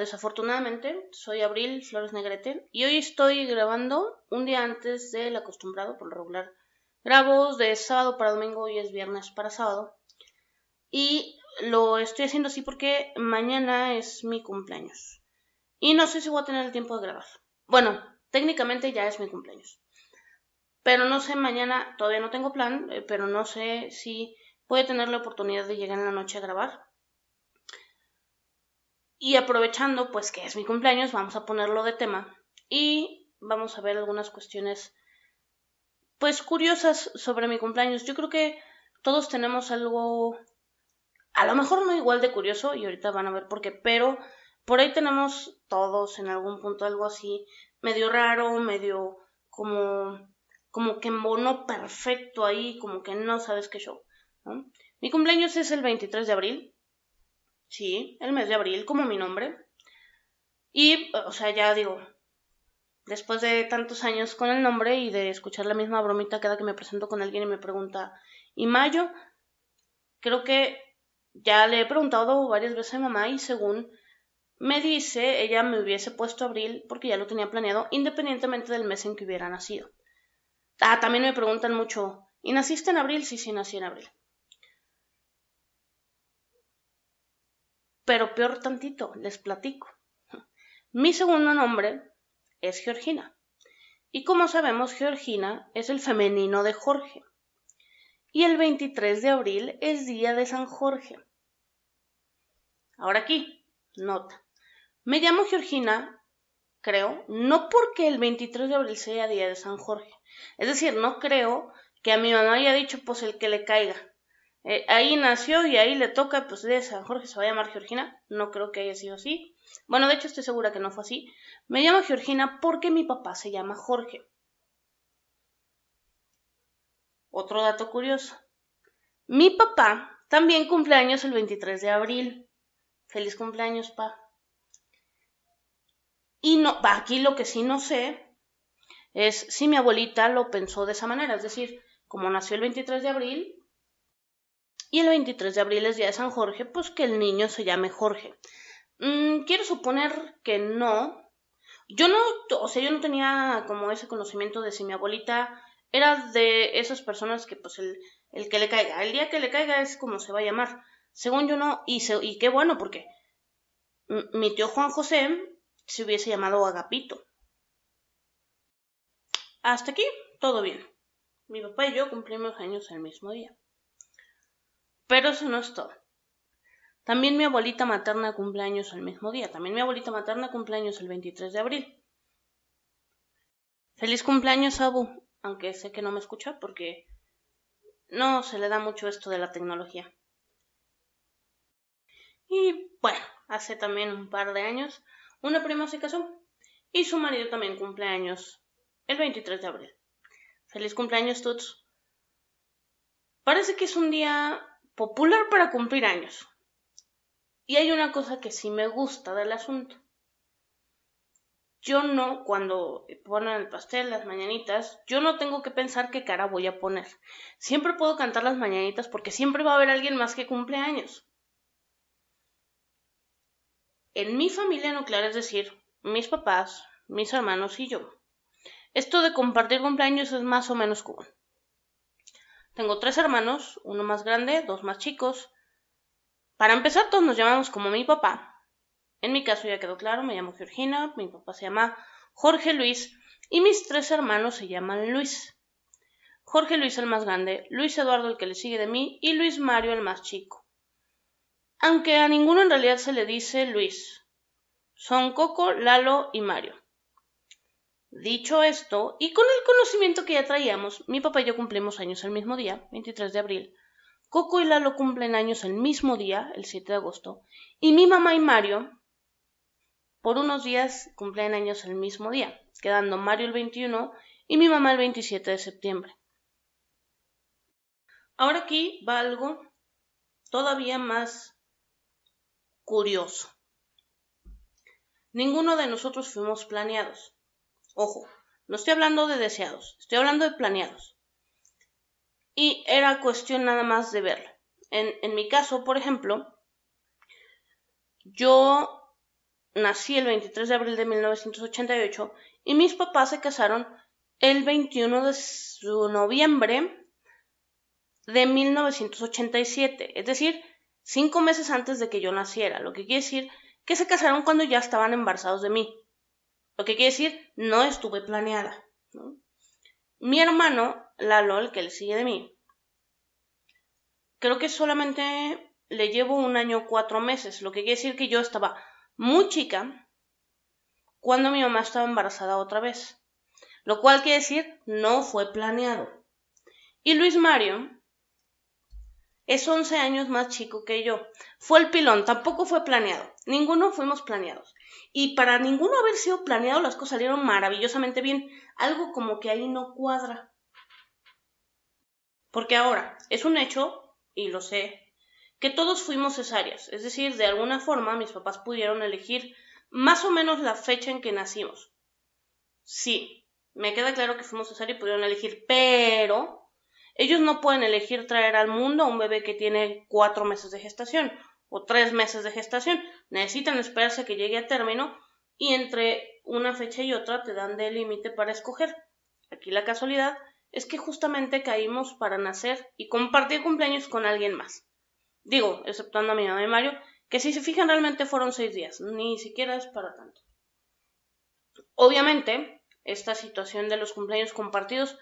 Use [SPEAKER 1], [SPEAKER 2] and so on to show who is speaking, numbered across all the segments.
[SPEAKER 1] desafortunadamente, soy Abril Flores Negrete y hoy estoy grabando un día antes del acostumbrado, por regular. Grabo de sábado para domingo y es viernes para sábado. Y lo estoy haciendo así porque mañana es mi cumpleaños. Y no sé si voy a tener el tiempo de grabar. Bueno, técnicamente ya es mi cumpleaños. Pero no sé, mañana todavía no tengo plan, eh, pero no sé si voy a tener la oportunidad de llegar en la noche a grabar. Y aprovechando pues que es mi cumpleaños, vamos a ponerlo de tema y vamos a ver algunas cuestiones pues curiosas sobre mi cumpleaños. Yo creo que todos tenemos algo a lo mejor no igual de curioso y ahorita van a ver por qué, pero por ahí tenemos todos en algún punto algo así medio raro, medio como como que mono perfecto ahí, como que no sabes qué show. Mi cumpleaños es el 23 de abril, sí, el mes de abril, como mi nombre. Y, o sea, ya digo, después de tantos años con el nombre y de escuchar la misma bromita cada que me presento con alguien y me pregunta, ¿y mayo? Creo que ya le he preguntado varias veces a mi mamá y según me dice, ella me hubiese puesto abril porque ya lo tenía planeado, independientemente del mes en que hubiera nacido. Ah, también me preguntan mucho, ¿y naciste en abril? Sí, sí, nací en abril. Pero peor tantito, les platico. Mi segundo nombre es Georgina. Y como sabemos, Georgina es el femenino de Jorge. Y el 23 de abril es día de San Jorge. Ahora aquí, nota. Me llamo Georgina, creo, no porque el 23 de abril sea día de San Jorge, es decir, no creo que a mi mamá haya dicho, pues el que le caiga. Eh, ahí nació y ahí le toca, pues de San Jorge se va a llamar Georgina. No creo que haya sido así. Bueno, de hecho estoy segura que no fue así. Me llamo Georgina porque mi papá se llama Jorge. Otro dato curioso. Mi papá también cumple años el 23 de abril. Feliz cumpleaños, pa. Y no, aquí lo que sí no sé es si mi abuelita lo pensó de esa manera, es decir, como nació el 23 de abril y el 23 de abril es día de San Jorge, pues que el niño se llame Jorge. Mm, quiero suponer que no. Yo no, o sea, yo no tenía como ese conocimiento de si mi abuelita era de esas personas que pues el, que le caiga, el día que le caiga es como se va a llamar. Según yo no, y, y qué bueno, porque mi tío Juan José se hubiese llamado Agapito. Hasta aquí, todo bien. Mi papá y yo cumplimos años el mismo día. Pero eso no es todo. También mi abuelita materna cumple años el mismo día. También mi abuelita materna cumple años el 23 de abril. Feliz cumpleaños, Abu. Aunque sé que no me escucha porque no se le da mucho esto de la tecnología. Y bueno, hace también un par de años una prima se casó y su marido también cumple años el 23 de abril. Feliz cumpleaños, Tuts. Parece que es un día popular para cumplir años. Y hay una cosa que sí me gusta del asunto. Yo no, cuando ponen el pastel, las mañanitas, yo no tengo que pensar qué cara voy a poner. Siempre puedo cantar las mañanitas porque siempre va a haber alguien más que cumple años. En mi familia nuclear, es decir, mis papás, mis hermanos y yo, esto de compartir cumpleaños es más o menos común. Tengo tres hermanos, uno más grande, dos más chicos. Para empezar, todos nos llamamos como mi papá. En mi caso ya quedó claro, me llamo Georgina, mi papá se llama Jorge Luis y mis tres hermanos se llaman Luis. Jorge Luis el más grande, Luis Eduardo el que le sigue de mí y Luis Mario el más chico. Aunque a ninguno en realidad se le dice Luis. Son Coco, Lalo y Mario. Dicho esto, y con el conocimiento que ya traíamos, mi papá y yo cumplimos años el mismo día, 23 de abril. Coco y Lalo cumplen años el mismo día, el 7 de agosto. Y mi mamá y Mario, por unos días, cumplen años el mismo día, quedando Mario el 21 y mi mamá el 27 de septiembre. Ahora aquí va algo todavía más curioso. Ninguno de nosotros fuimos planeados. Ojo, no estoy hablando de deseados, estoy hablando de planeados. Y era cuestión nada más de verlo. En, en mi caso, por ejemplo, yo nací el 23 de abril de 1988 y mis papás se casaron el 21 de noviembre de 1987, es decir, cinco meses antes de que yo naciera, lo que quiere decir que se casaron cuando ya estaban embarazados de mí. Lo que quiere decir, no estuve planeada. Mi hermano, Lalo, el que le sigue de mí, creo que solamente le llevo un año cuatro meses, lo que quiere decir que yo estaba muy chica cuando mi mamá estaba embarazada otra vez, lo cual quiere decir no fue planeado. Y Luis Mario es 11 años más chico que yo. Fue el pilón, tampoco fue planeado. Ninguno fuimos planeados. Y para ninguno haber sido planeado, las cosas salieron maravillosamente bien. Algo como que ahí no cuadra. Porque ahora, es un hecho, y lo sé, que todos fuimos cesáreas. Es decir, de alguna forma mis papás pudieron elegir más o menos la fecha en que nacimos. Sí, me queda claro que fuimos cesáreas y pudieron elegir, pero ellos no pueden elegir traer al mundo a un bebé que tiene cuatro meses de gestación o tres meses de gestación. Necesitan esperarse que llegue a término y entre una fecha y otra te dan de límite para escoger. Aquí la casualidad es que justamente caímos para nacer y compartir cumpleaños con alguien más. Digo, exceptuando a mi mamá y Mario, que si se fijan realmente fueron seis días, ni siquiera es para tanto. Obviamente, esta situación de los cumpleaños compartidos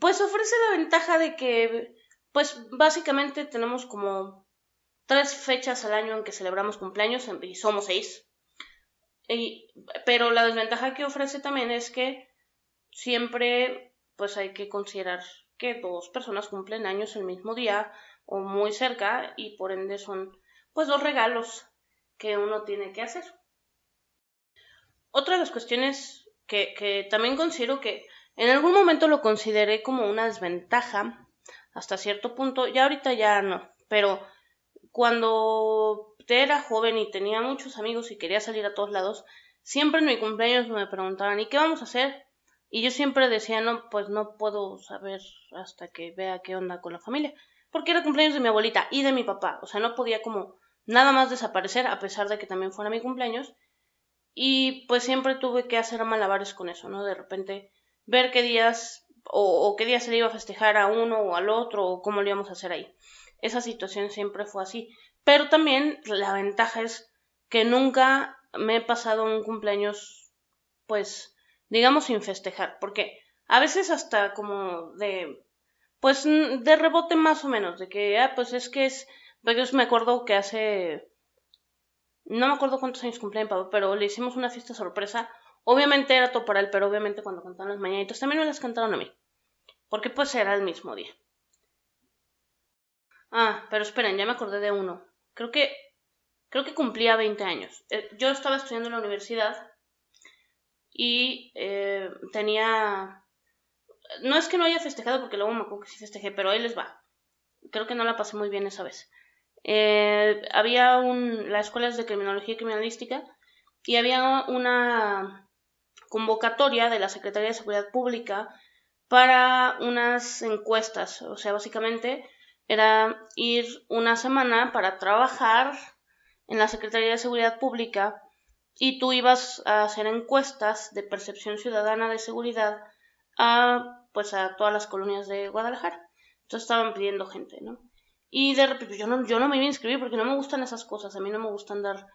[SPEAKER 1] pues ofrece la ventaja de que, pues básicamente tenemos como tres fechas al año en que celebramos cumpleaños y somos seis. pero la desventaja que ofrece también es que siempre pues hay que considerar que dos personas cumplen años el mismo día o muy cerca y por ende son pues dos regalos que uno tiene que hacer. Otra de las cuestiones que, que también considero que en algún momento lo consideré como una desventaja, hasta cierto punto, ya ahorita ya no, pero cuando era joven y tenía muchos amigos y quería salir a todos lados, siempre en mi cumpleaños me preguntaban ¿y qué vamos a hacer? Y yo siempre decía, no, pues no puedo saber hasta que vea qué onda con la familia, porque era cumpleaños de mi abuelita y de mi papá, o sea, no podía como nada más desaparecer a pesar de que también fuera mi cumpleaños, y pues siempre tuve que hacer malabares con eso, ¿no? De repente ver qué días o, qué días se le iba a festejar a uno o al otro o cómo lo íbamos a hacer ahí. Esa situación siempre fue así. Pero también la ventaja es que nunca me he pasado un cumpleaños, pues, digamos, sin festejar. Porque a veces hasta como de, pues, de rebote más o menos, de que, ah, pues es que es, pues me acuerdo que hace, no me acuerdo cuántos años cumplía pero le hicimos una fiesta sorpresa Obviamente era todo para él, pero obviamente cuando cantaban las mañanitas también me las cantaron a mí. Porque pues era el mismo día. Ah, pero esperen, ya me acordé de uno. Creo que creo que cumplía 20 años. Eh, yo estaba estudiando en la universidad y eh, tenía... No es que no haya festejado, porque luego me acuerdo que sí festejé, pero ahí les va. Creo que no la pasé muy bien esa vez. Eh, había un... La escuela es de criminología y criminalística y había una convocatoria de la Secretaría de Seguridad Pública para unas encuestas. O sea, básicamente era ir una semana para trabajar en la Secretaría de Seguridad Pública y tú ibas a hacer encuestas de percepción ciudadana de seguridad a pues a todas las colonias de Guadalajara. Entonces estaban pidiendo gente, ¿no? Y de repente yo no, yo no me iba a inscribir porque no me gustan esas cosas, a mí no me gusta andar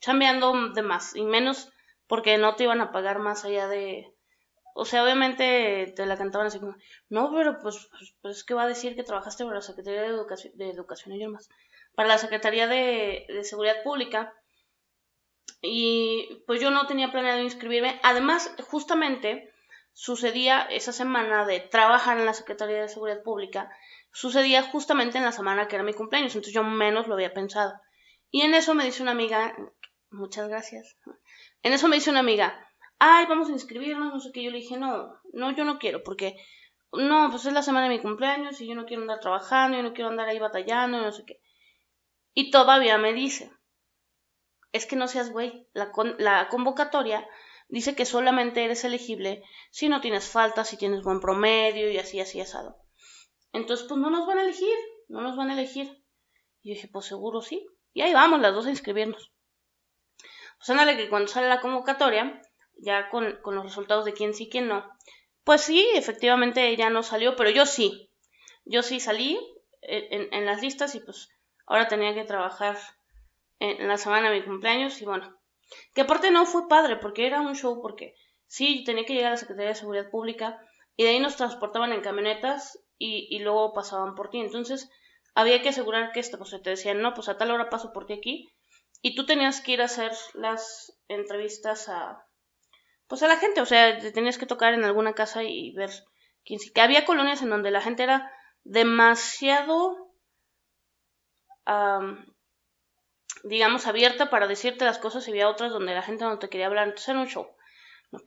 [SPEAKER 1] chambeando de más, y menos porque no te iban a pagar más allá de... O sea, obviamente te la cantaban así como, no, pero pues, pues, pues ¿qué va a decir que trabajaste para la Secretaría de Educación, de Educación y más? Para la Secretaría de, de Seguridad Pública. Y pues yo no tenía planeado inscribirme. Además, justamente sucedía esa semana de trabajar en la Secretaría de Seguridad Pública, sucedía justamente en la semana que era mi cumpleaños, entonces yo menos lo había pensado. Y en eso me dice una amiga, muchas gracias, en eso me dice una amiga, ay, vamos a inscribirnos, no sé qué. Yo le dije, no, no, yo no quiero, porque no, pues es la semana de mi cumpleaños y yo no quiero andar trabajando, yo no quiero andar ahí batallando, no sé qué. Y todavía me dice, es que no seas güey, la, convocatoria dice que solamente eres elegible si no tienes falta, si tienes buen promedio y así, así, asado. Entonces, pues no nos van a elegir, no nos van a elegir. Y yo dije, pues seguro sí. Y ahí vamos las dos a inscribirnos. Pues ándale que cuando sale la convocatoria, ya con, los resultados de quién sí, quién no, pues sí, efectivamente ella no salió, pero yo sí. Yo sí salí en, en las listas y pues ahora tenía que trabajar en la semana de mi cumpleaños y bueno, que aparte no fue padre porque era un show porque sí, tenía que llegar a la Secretaría de Seguridad Pública y de ahí nos transportaban en camionetas y, y luego pasaban por ti. Entonces había que asegurar que esto, pues te decían, no, pues a tal hora paso por ti aquí y tú tenías que ir a hacer las entrevistas a, pues a la gente, o sea, te tenías que tocar en alguna casa y ver quién sí. Que había colonias en donde la gente era demasiado digamos, abierta para decirte las cosas y había otras donde la gente no te quería hablar, entonces era un show.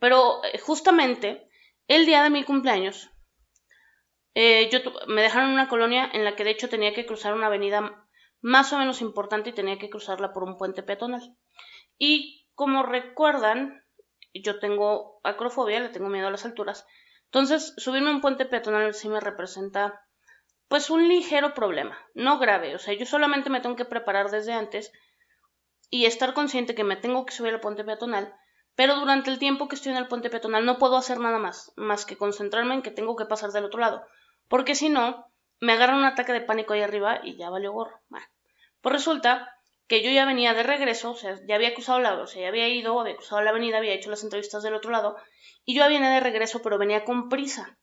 [SPEAKER 1] Pero eh, justamente el día de mi cumpleaños, eh, yo me dejaron en una colonia en la que de hecho tenía que cruzar una avenida más o menos importante y tenía que cruzarla por un puente peatonal. Y como recuerdan, yo tengo acrofobia, le tengo miedo a las alturas. Entonces, subirme a un puente peatonal sí me representa pues un ligero problema, no grave, o sea, yo solamente me tengo que preparar desde antes y estar consciente que me tengo que subir al puente peatonal, pero durante el tiempo que estoy en el puente peatonal no puedo hacer nada más, más que concentrarme en que tengo que pasar del otro lado, porque si no, me agarra un ataque de pánico ahí arriba y ya valió gorro. Bueno, pues resulta que yo ya venía de regreso, o sea, ya había cruzado la, o sea, ya había ido, había cruzado la avenida, había hecho las entrevistas del otro lado, y yo venía de regreso, pero venía con prisa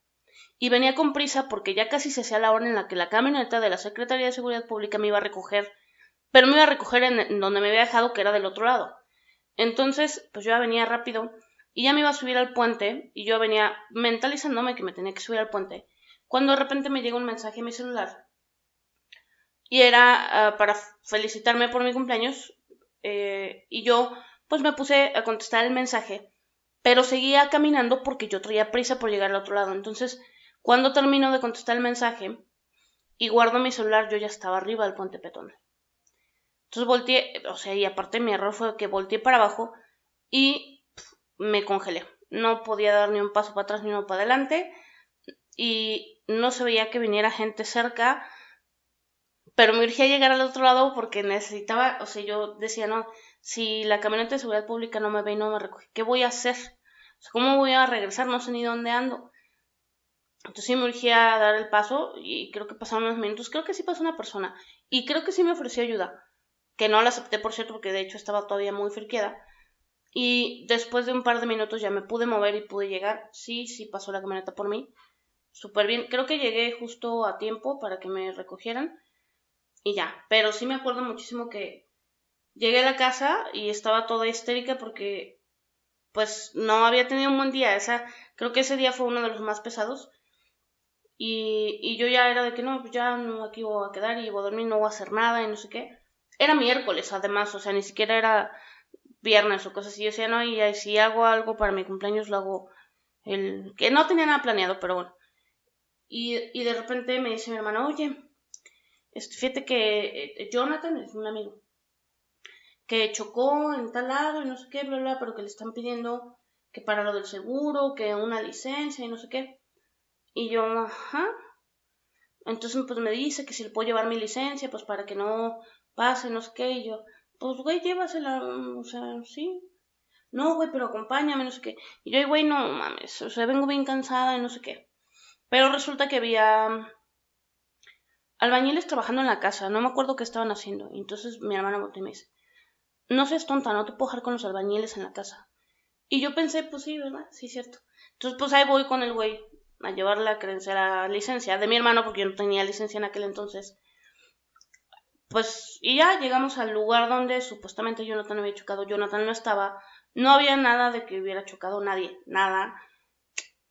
[SPEAKER 1] y venía con prisa porque ya casi se hacía la hora en la que la camioneta de la Secretaría de Seguridad Pública me iba a recoger, pero me iba a recoger en donde me había dejado, que era del otro lado. Entonces, pues yo ya venía rápido y ya me iba a subir al puente y yo venía mentalizándome que me tenía que subir al puente, cuando de repente me llega un mensaje en mi celular y era ah, para felicitarme por mi cumpleaños eh, y yo pues me puse a contestar el mensaje, pero seguía caminando porque yo traía prisa por llegar al otro lado. Entonces, cuando termino de contestar el mensaje y guardo mi celular, yo ya estaba arriba del puente peatonal. Entonces volteé, o sea, y aparte mi error fue que volteé para abajo y me congelé. No podía dar ni un paso para atrás ni uno para adelante y no se veía que viniera gente cerca, pero me urgía llegar al otro lado porque necesitaba, o sea, yo decía, no, si la camioneta de seguridad pública no me ve y no me recoge, ¿qué voy a hacer? O sea, ¿cómo voy a regresar? No sé ni dónde ando. Entonces sí me urgía dar el paso y creo que pasaron unos minutos. Creo que sí pasó una persona y creo que sí me ofreció ayuda. Que no la acepté, por cierto, porque de hecho estaba todavía muy friqueada. Y después de un par de minutos ya me pude mover y pude llegar. Sí, sí pasó la camioneta por mí. Súper bien. Creo que llegué justo a tiempo para que me recogieran. Y ya. Pero sí me acuerdo muchísimo que llegué a la casa y estaba toda histérica porque pues no había tenido un buen día. Esa, creo que ese día fue uno de los más pesados. Y, y yo ya era de que no, pues ya no aquí voy a quedar y voy a dormir, no voy a hacer nada y no sé qué. Era miércoles además, o sea, ni siquiera era viernes o cosas así. Yo decía, no, y si hago algo para mi cumpleaños lo hago el... que no tenía nada planeado, pero bueno. Y, y de repente me dice mi hermana, oye, fíjate que eh, Jonathan es un amigo que chocó en tal lado y no sé qué, bla, bla, pero que le están pidiendo que para lo del seguro, que una licencia y no sé qué. Y yo, ajá. Entonces, pues me dice que si le puedo llevar mi licencia, pues para que no pase, no sé qué. Y yo, pues güey, llévasela, o sea, sí. No, güey, pero acompáñame, no sé qué. Y yo, güey, no mames, o sea, vengo bien cansada y no sé qué. Pero resulta que había albañiles trabajando en la casa, no me acuerdo qué estaban haciendo. Entonces mi hermana me dice, no seas tonta, no te puedo dejar con los albañiles en la casa. Y yo pensé, pues sí, ¿verdad? Sí, cierto. Entonces, pues ahí voy con el güey a llevar la creencia, la licencia de mi hermano, porque yo no tenía licencia en aquel entonces. Pues, y ya llegamos al lugar donde supuestamente Jonathan había chocado. Jonathan no estaba. No había nada de que hubiera chocado nadie, nada.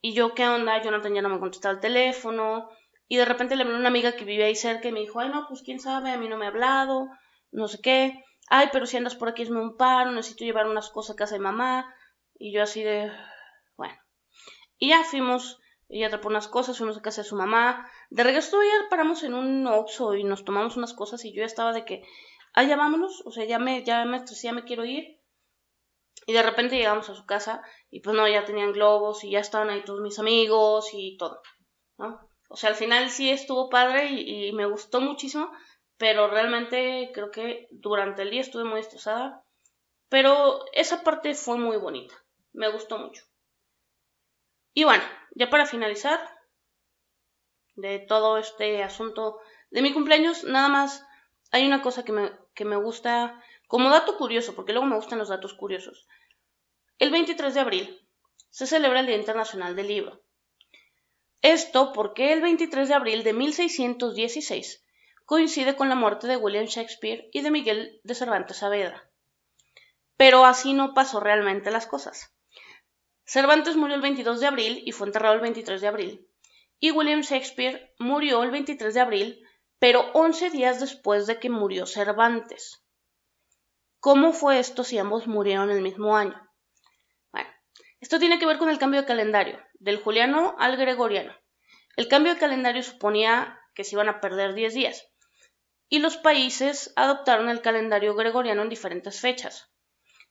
[SPEAKER 1] Y yo, ¿qué onda? Jonathan ya no me contestaba el teléfono. Y de repente le hablé a una amiga que vive ahí cerca y me dijo, ay, no, pues quién sabe, a mí no me ha hablado, no sé qué. Ay, pero si andas por aquí, me un paro, necesito llevar unas cosas a casa de mamá. Y yo así de, bueno. Y ya fuimos ella atrapó unas cosas, fuimos a casa de su mamá. De regreso ya paramos en un Oxxo y nos tomamos unas cosas y yo ya estaba de que, ah, ya vámonos, o sea, ya me, ya me ya me quiero ir. Y de repente llegamos a su casa y pues no, ya tenían globos y ya estaban ahí todos mis amigos y todo, ¿no? O sea, al final sí estuvo padre y, me gustó muchísimo, pero realmente creo que durante el día estuve muy estresada Pero esa parte fue muy bonita, me gustó mucho. Y bueno, ya para finalizar de todo este asunto de mi cumpleaños, nada más hay una cosa que me, que me gusta como dato curioso, porque luego me gustan los datos curiosos. El 23 de abril se celebra el Día Internacional del Libro. Esto porque el 23 de abril de 1616 coincide con la muerte de William Shakespeare y de Miguel de Cervantes Saavedra. Pero así no pasó realmente las cosas. Cervantes murió el 22 de abril y fue enterrado el 23 de abril, y William Shakespeare murió el 23 de abril, pero 11 días después de que murió Cervantes. ¿Cómo fue esto si ambos murieron el mismo año? Bueno, esto tiene que ver con el cambio de calendario, del juliano al gregoriano. El cambio de calendario suponía que se iban a perder 10 días, y los países adoptaron el calendario gregoriano en diferentes fechas.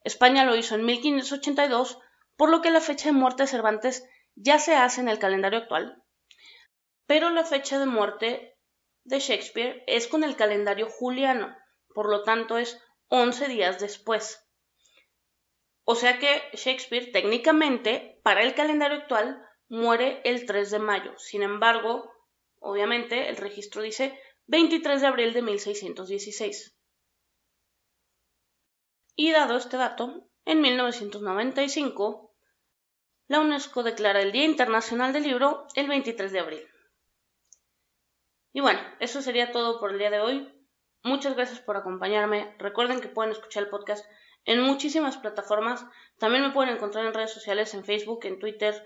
[SPEAKER 1] España lo hizo en 1582, por lo que la fecha de muerte de Cervantes ya se hace en el calendario actual, pero la fecha de muerte de Shakespeare es con el calendario juliano, por lo tanto es 11 días después. O sea que Shakespeare técnicamente, para el calendario actual, muere el 3 de mayo. Sin embargo, obviamente, el registro dice 23 de abril de 1616. Y dado este dato, en 1995, la UNESCO declara el Día Internacional del Libro el 23 de abril. Y bueno, eso sería todo por el día de hoy. Muchas gracias por acompañarme. Recuerden que pueden escuchar el podcast en muchísimas plataformas. También me pueden encontrar en redes sociales, en Facebook, en Twitter,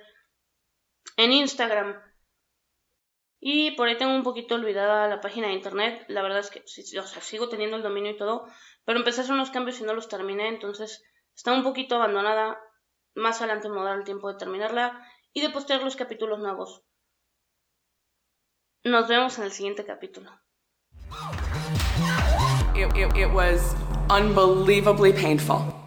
[SPEAKER 1] en Instagram. Y por ahí tengo un poquito olvidada la página de internet. La verdad es que sigo teniendo el dominio y todo. Pero empecé a hacer unos cambios y no los terminé. Entonces está un poquito abandonada. Más adelante me voy a dar el tiempo de terminarla y de postear los capítulos nuevos. Nos vemos en el siguiente capítulo.
[SPEAKER 2] Unbelievably painful.